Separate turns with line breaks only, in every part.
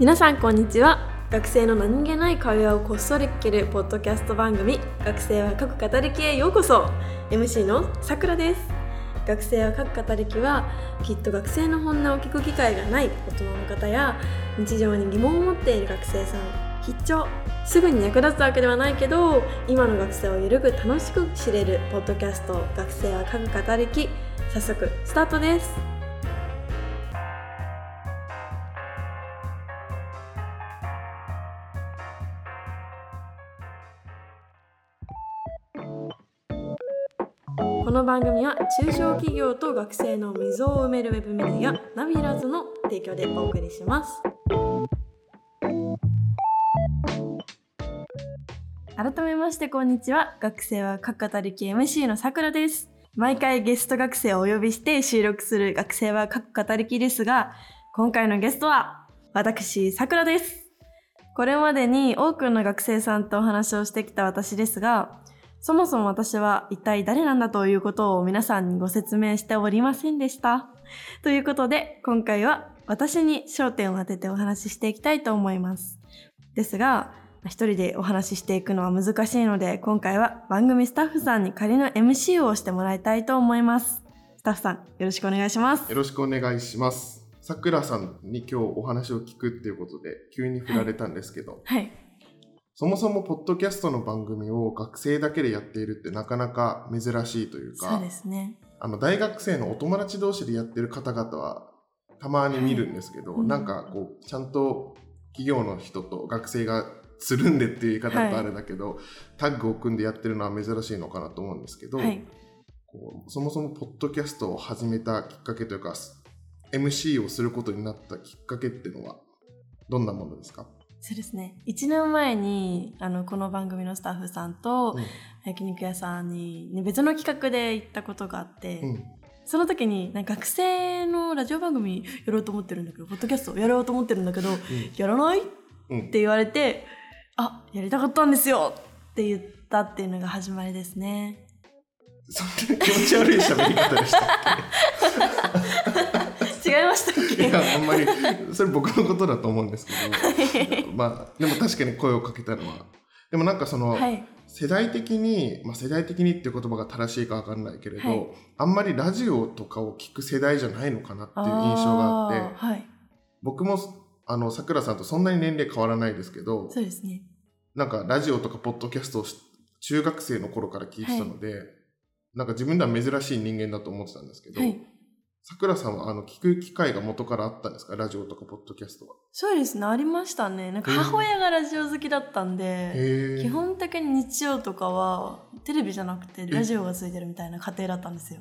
皆さんこんにちは。学生の何気ない会話をこっそり聞けるポッドキャスト番組学生は各語りきへようこそ。MC のさくらです。学生は各語りきはきっと学生の本音を聞く機会がない大人の方や日常に疑問を持っている学生さん必聴。すぐに役立つわけではないけど今の学生をゆるく楽しく知れるポッドキャスト学生は各語りき早速スタートです。この番組は中小企業と学生の溝を埋めるウェブメディアナビラズの提供でお送りします。改めましてこんにちは。学生は各語り系 MC のさくらです。毎回ゲスト学生をお呼びして収録する学生は各語りきですが今回のゲストは私さくらです。これまでに多くの学生さんとお話をしてきた私ですがそもそも私は一体誰なんだということを皆さんにご説明しておりませんでした。ということで、今回は私に焦点を当ててお話ししていきたいと思います。ですが、一人でお話ししていくのは難しいので、今回は番組スタッフさんに仮の MC をしてもらいたいと思います。スタッフさん、よろしくお願いします。
よろしくお願いします。さくらさんに今日お話を聞くっていうことで急に振られたんですけど、
はい。
そもそもポッドキャストの番組を学生だけでやっているってなかなか珍しいというか
そうで、すね。
あの大学生のお友達同士でやってる方々はたまに見るんですけど、
はいうん
なんかこうちゃんと企業の人と学生がつるんでっていう言い方だとあれだけど、タッグを組んでやってるのは珍しいのかなと思うんですけど、
はい。
こうそもそもポッドキャストを始めたきっかけというか MC をすることになったきっかけっていうのはどんなものですか、
そうですね。1年前に、あの、この番組のスタッフさんと、
うん。
焼肉屋さんに、ね、別の企画で行ったことがあって、
うん。
その時になんか学生のラジオ番組やろうと思ってるんだけどポッドキャストやろうと思ってるんだけどやらない？っ
うん。
て言われてあやりたかったんですよって言ったっていうのが始まりですね。
そんな気持ち悪い喋り方でしたっ
違いましたっ
け？い
け
やあんまりそれ僕のことだと思うんですけど。まあでも確かに声をかけたのは。でもなんかその、
はい。
世代的に、まあ、世代的にっていう言葉が正しいか分かんないけれど、
はい。
あんまりラジオとかを聞く世代じゃないのかなっていう印象があって。僕もあのさくらさんとそんなに年齢変わらないですけど
そうですね。
なんかラジオとかポッドキャストをし中学生の頃から聞いてたので、なんか自分では珍しい人間だと思ってたんですけど、
はい
さくらさんはあの聞く機会が元からあったんですか？ラジオとかポッドキャストは。
そうですねありましたね。なんか母親がラジオ好きだったんで基本的に日曜とかはテレビじゃなくてラジオがついてるみたいな家庭だったんですよ。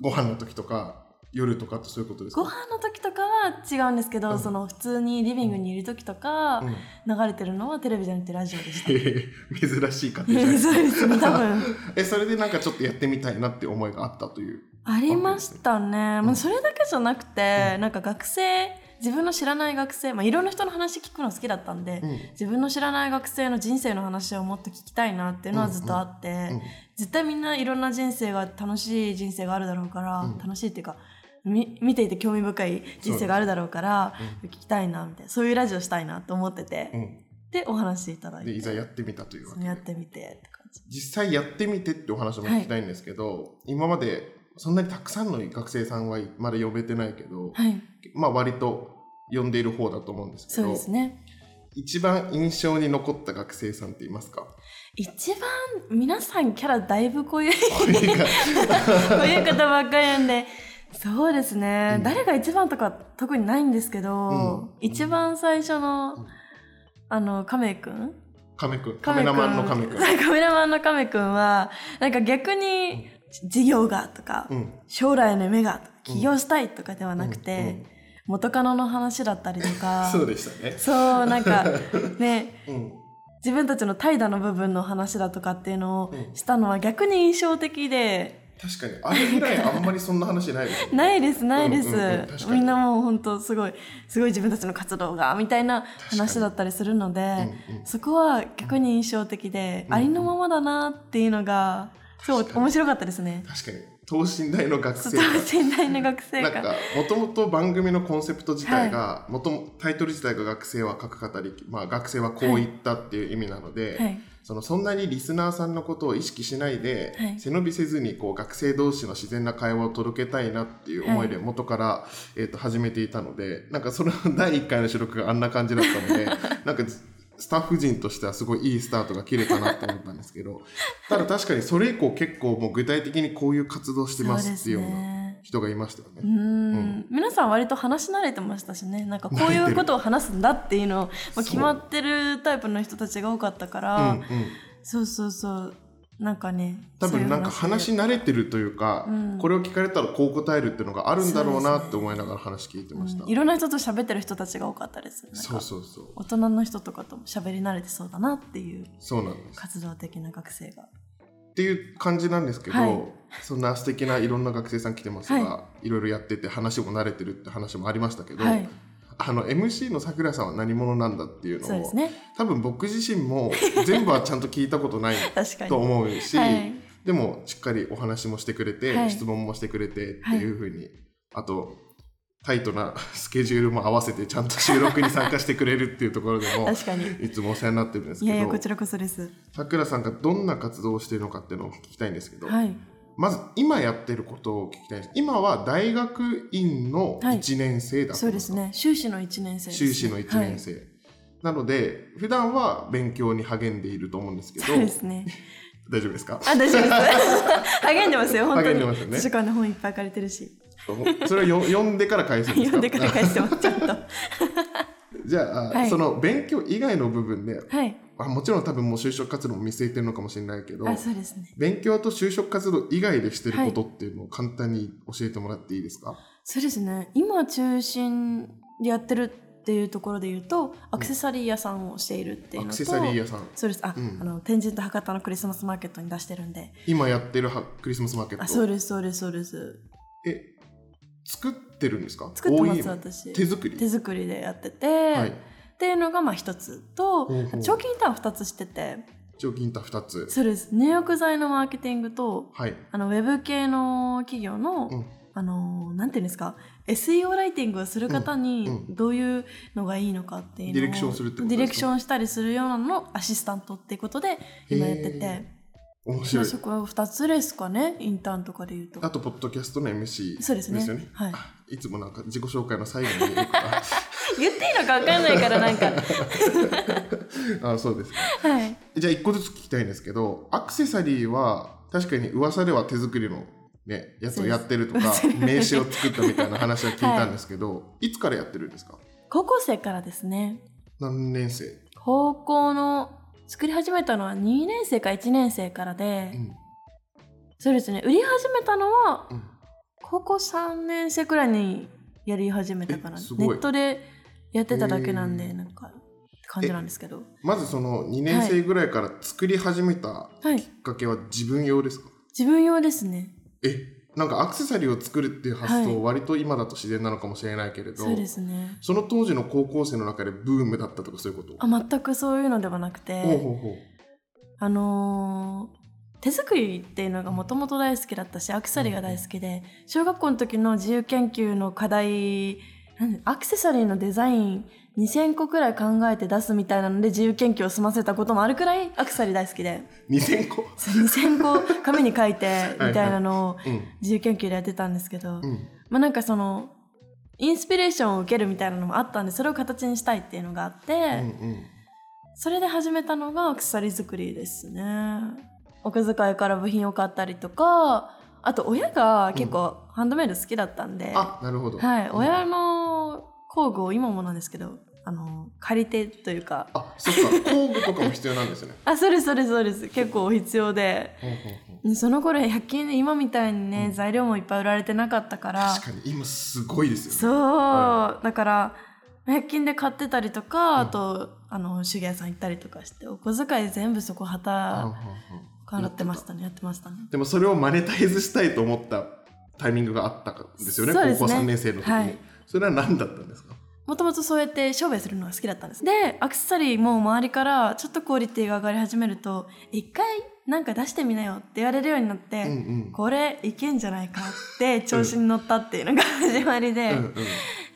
ご飯の時とか夜とかってそういうことですか？
ご飯の時とかは違うんですけど、
うん。
その普通にリビングにいる時とか、
うん。
流れてるのはテレビじゃなくてラジオでした。
へ ー珍しい家庭じ。ゃない
そうですね、多分。
えそれでなんかちょっとやってみたいなって思いがあったという。
ありましたね。まあ、
うん
それだけじゃなくて、
うん。
なんか学生、自分の知らない学生、まあ、いろんな人の話聞くの好きだったんで、
うん。
自分の知らない学生の人生の話をもっと聞きたいなっていうのはずっとあって、
うん。
絶対みんないろんな人生が楽しい人生があるだろうから、
うん。
楽しいっていうかみ見ていて興味深い人生があるだろうから、聞きたいなみたいなそういうラジオしたいなと思ってて、
うん。
でお話いただいて。
でいざやってみたというわけで。
やってみてって感じ。
実際やってみてってお話も聞きたいんですけど、今までそんなにたくさんの学生さんはまだ呼べてないけど、
はい。
まあ割と呼んでいる方だと思うんですけ
そう
ど
ですね。
一番印象に残った学生さんっていますか？
一番皆さんキャラだいぶこういう
これが。
こういう方ばっかりなんでそうですね、
うん。
誰が一番とか特にないんですけど、
うん。
一番最初の、
うん。
あの亀くん？
亀くん。カメラマンの亀くん。
カメラマンの亀くんはなんか逆に事業がとか、
うん。
将来の夢が起業したいとかではなくて、元カノの話だったりとか。
そうでしたね。
そうなんかね
うん。
自分たちの怠惰の部分の話だとかっていうのを
うん。
したのは逆に印象的で、
確かにあれぐらいあんまりそんな話ないですよね。
ないですないです、
うんうんうん
みんなもう本当すごいすごい自分たちの活動がみたいな話だったりするので、
うんうん。
そこは逆に印象的で、
うん
ありのままだなっていうのがそう
確かに。
面白かったですね。
確かに等身大の学生
等身大の学生が。
なんかもともと番組のコンセプト自体が、もともタイトル自体が学生は書く語り、まあ、学生はこう言ったっていう意味なので、
はい。
そのそんなにリスナーさんのことを意識しないで、
はい。
背伸びせずにこう学生同士の自然な会話を届けたいなっていう思いで元から、えー、と始めていたのでなんかその第1回の収録があんな感じだったので なんかスタッフ陣としてはすごいいいスタートが切れたなと思ったんですけど ただ確かにそれ以降結構もう具体的にこういう活動してますっていうような
ね。
人がいましたよね。
うーん。皆さん割と話し慣れてましたしね。なんかこういうことを話すんだっていうのを、まあ、決まってるタイプの人たちが多かったから、
うんうん。
そうそうそうなんかね
多分なんか話し慣れてるというか、
うん。
これを聞かれたらこう答えるっていうのがあるんだろうなって思いながら話聞いてました。
うんいろんな人と喋ってる人たちが多かったです
そうそうそう。
大人の人とかとも喋り慣れてそうだなっていう
そうなんです。
活動的な学生が。
っていう感じなんですけど、
はい。
そんな素敵ないろんな学生さん来てますが、、
はい
ろいろやってて話も慣れてるって話もありましたけど、
はい
あの MC のさくらさんは何者なんだっていうのを
ね。
多分僕自身も 全部はちゃんと聞いたことないと思うし、
はい。
でもしっかりお話もしてくれて、
はい。
質問もしてくれてってい。うふうに、あとタイトな スケジュールも合わせてちゃんと収録に参加してくれるっていうところでもいつもお世話になってるんです
い
けど
やいやこちらこそです。
さくらさんがどんな活動をしているのかっていうのを聞きたいんですけど、
はい
まず今やってることを聞きたいです。今は大学院の
はい。
1年生だった
そうで
す
ね。修士の1年生ですね。
修士の1年生、なので普段は勉強に励んでいると思うんですけど。
そうですね。
大丈夫ですか？
あ大丈夫です。励んでますよ本当に。
励んでますよね。
図書館の本いっぱい借りてるし。
それはよ 読んでから返すんですか？
読んでから返してますちゃんと。
じゃあ、
はい。
その勉強以外の部分で
はい
あもちろん多分もう就職活動も見据えてるのかもしれないけど
あそうですね。
勉強と就職活動以外でしてることっていうのを簡単に教えてもらっていいですか、
そうですね。今中心でやってるっていうところで言うとアクセサリー屋さんをしているっていうのと、
アクセサリー屋さん。
そうです。あ、
うん。
あの天神と博多のクリスマスマーケットに出してるんで。
今やってるはクリスマスマーケット？
あそうですそうですそうです。
え作ってるんですか？
作ってます私。
手作り？
手作りでやってて、
はい
っていうのがまあ一つと長期インターン2つしてて。
長期インター2つ。
そうです。入浴剤のマーケティングと
はい。
あのウェブ系の企業の、
うん。
あのなんていうんですか SEO ライティングをする方にどういうのがいいのかっていうのを
ディレクションするってこと
ディレクションしたりするようなののアシスタントっていうことで今やってて。
へ面白い。
まあそこは2つですかねインターンとかで言うと。
あとポッドキャストの MC
そうですね。
よね。
はい。
あいつもなんか自己紹介の最後に
言っていいのか分かんないからなんか。
あそうですか。
はい。
じゃあ一個ずつ聞きたいんですけどアクセサリーは確かに噂では手作りのねやつをやってるとか 名刺を作ったみたいな話は聞いたんですけど、い、つからやってるんですか？
高校生からですね。
何年生、
高校の作り始めたのは2年生か1年生からで、
うん。
そうですね。売り始めたのは
うん。
高校3年生くらいにやり始めたかな。
えすごい。
ネットでやってただけなんでなんか感じなんですけど。
まずその2年生ぐらいから作り始めた
はい。
きっかけは自分用ですか、
自分用ですね。
えなんかアクセサリーを作るっていう発
はい。
想割と今だと自然なのかもしれないけれど、
そうですね。
その当時の高校生の中でブームだったとかそういうこと？
あ全くそういうのではなくて
ほうほうほう。
あのー手作りっていうのがもともと大好きだったしアクセサリーが大好きで小学校の時の自由研究の課題アクセサリーのデザイン2000個くらい考えて出すみたいなので自由研究を済ませたこともあるくらいアクセサリー大好きで。
2000個
？2000個紙に書いて みたいなのを
うん。
自由研究でやってたんですけど、
うん。
まあなんかそのインスピレーションを受けるみたいなのもあったんでそれを形にしたいっていうのがあって、
うんうん。
それで始めたのがアクセサリー作りですね。お小遣いから部品を買ったりとかあと親が結構ハンドメイド好きだったんで、
あなるほど。
はい、
うん。
親の工具を今もなんですけどあの借りてというか。
あそっか。工具とかも必要なんですね。
あそうですそうですそうです。結構必要で。その頃100均で今みたいにね、
うん。
材料もいっぱい売られてなかったから。
確かに今すごいですよね。
そう、
は
だから100均で買ってたりとか、あとあの手芸屋さん行ったりとかしてお小遣い全部そこ
うんうん
旗
うん
払ってましたねやってましたね。
でもそれをマネタイズしたいと思ったタイミングがあったんですよね
ね。
高校3年生の時に、
はい。
それは何だったんですか？
もともとそうやって商売するのが好きだったんですでアクセサリーも周りからちょっとクオリティが上がり始めると一回なんか出してみなよって言われるようになって、
うんうん。
これいけんじゃないかって調子に乗ったっていうのが始まりで
うんうん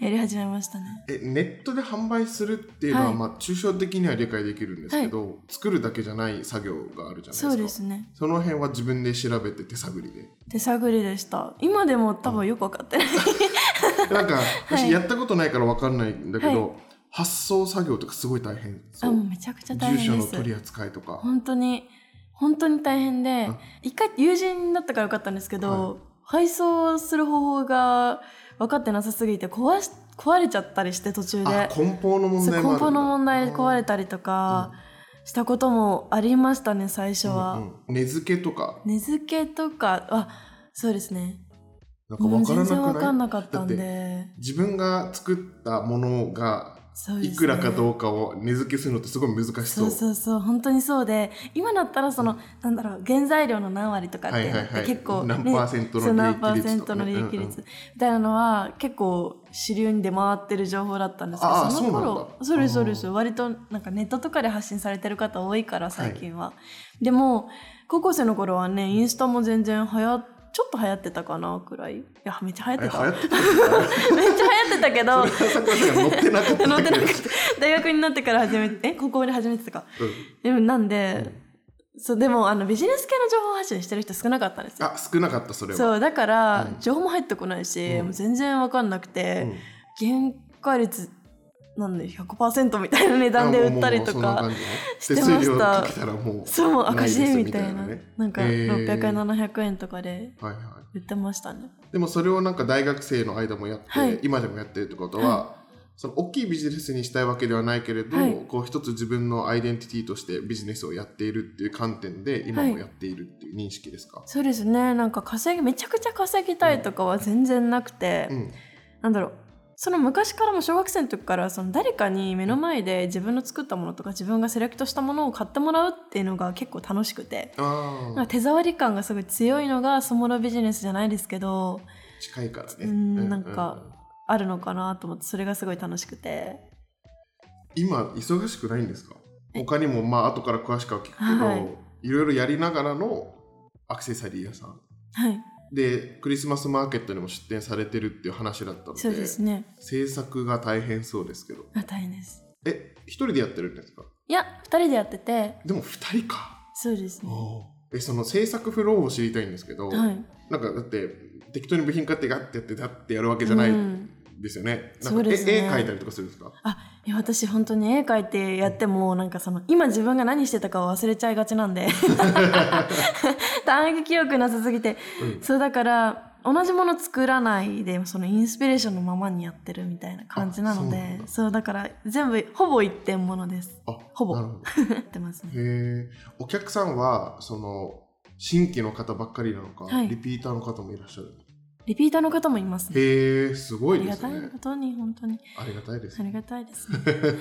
やり始めましたね。
えネットで販売するっていうのは、
はい。
まあ、抽象的には理解できるんですけど、作るだけじゃない作業があるじゃないですか。
そうですね。
その辺は自分で調べて手探りで。
手探りでした。今でも多分よく分かってない。
なんか
はい。
私やったことないから分かんないんだけど、
は
発送作業とかすごい大変。そ
あ、
う。
もうめちゃくちゃ大
住所
変です。
の取り扱いとか。
本当に本当に大変で
あ
一回友人だったからよかったんですけど、
は
配送する方法が分かってなさすぎて壊し壊れちゃったりして途中で。
あ梱包の問題もあるんだ。
梱包の問題で壊れたりとかしたこともありましたね最初は、
うんうん根付けとか。
根付けとか。あそうですね。
なんか分から
全然分かん
なくない
なかったん
だ
で
自分が作ったものが
ね。
いくらかどうかを値付けするのってすごい難しそう。
そうそうそう。本当にそうで今だったらその、なんだろう原材料の何割とかっていうのっ
はいはいはい。
て結構、ね
何パーセントの利益率ね
利益率
うんうん
みたいなのは結構主流に出回ってる情報だったんですけどその頃
そう
そうですそうで
あ
す割となんかネットとかで発信されてる方多いから最近は、でも高校生の頃はねインスタも全然流行ちょっと流行ってたかなくらい？いやめっちゃ流行ってた。めっちゃ流行ってたけど。大学になってから始めてえ高校で始めてたか。でもなんで、そうでもあのビジネス系の情報発信してる人少なかったんですよ。
あ少なかったそれは。
そうだから、
うん。
情報も入ってこないし、
うん。
もう全然わかんなく
う
て
ん、
原価率なんで100%みたいな値段で売ったりとかしてました。そう赤字みたいな。
ね。
なんか
へー。
600円700円とかで
はいはい。
売ってましたね。
でもそれをなんか大学生の間もやって、
はい。
今でもやってるってことは、その大きいビジネスにしたいわけではないけれど、
はい。
こう一つ自分のアイデンティティとしてビジネスをやっているっていう観点で今もやっているっていう認識ですか、
そうですね。なんか稼ぎめちゃくちゃ稼ぎたいとかは全然なくて、
うん。
なんだろうその昔からも小学生の時からその誰かに目の前で自分の作ったものとか自分がセレクトしたものを買ってもらうっていうのが結構楽しくてな手触り感がすごい強いのがスモールビジネスじゃないですけど
近いからね、
うんなんか
うん。
あるのかなと思ってそれがすごい楽しくて。
今忙しくないんですか？他にもまあ後から詳しくは聞くけど、
はい。
い、ろいろやりながらのアクセサリー屋さん。
はい
でクリスマスマーケットにも出店されてるっていう話だったので
そうですね。
制作が大変そうですけど。
あ大変です。
え一人でやってるんですか？
いや2人でやってて。
でも二人か。
そうですね。
えその制作フローを知りたいんですけど、
はい。
なんかだって適当に部品買ってガッてやってガッてやるわけじゃない
うん
ですよね。
そうですね。
絵絵描いたりとかするんですか？
あいや私本当に絵描いてやってもなんかその今自分が何してたかを忘れちゃいがちなんで。短期記憶なさすぎて、
うん。
そうだから同じもの作らないでそのインスピレーションのままにやってるみたいな感じなので
あそうだ。
から全部ほぼ一点ものです。
あ
ほぼ。やってますね。
へえお客さんはその新規の方ばっかりなのか、
はい。
リピーターの方もいらっしゃる
リピーターの方もいますね。
へえすご
あ
いですね。
りがたいことに本当に。
ありがたいです
ありがたいですね。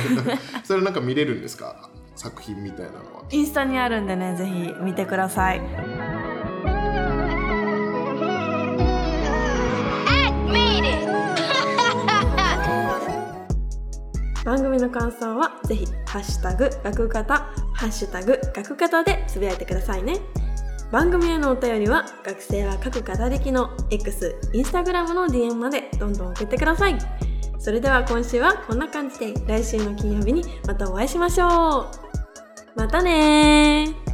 それなんか見れるんですか？作品みたいなのは。
インスタにあるんでねぜひ見てください。
Made it!
番組の感想はぜひハッシュタグ学型ハッシュタグ学型でつぶやいてくださいね番組へのお便りは学生は各語歴の X、Instagram の DM までどんどん送ってください。それでは今週はこんな感じで来週の金曜日にまたお会いしましょう。またねー。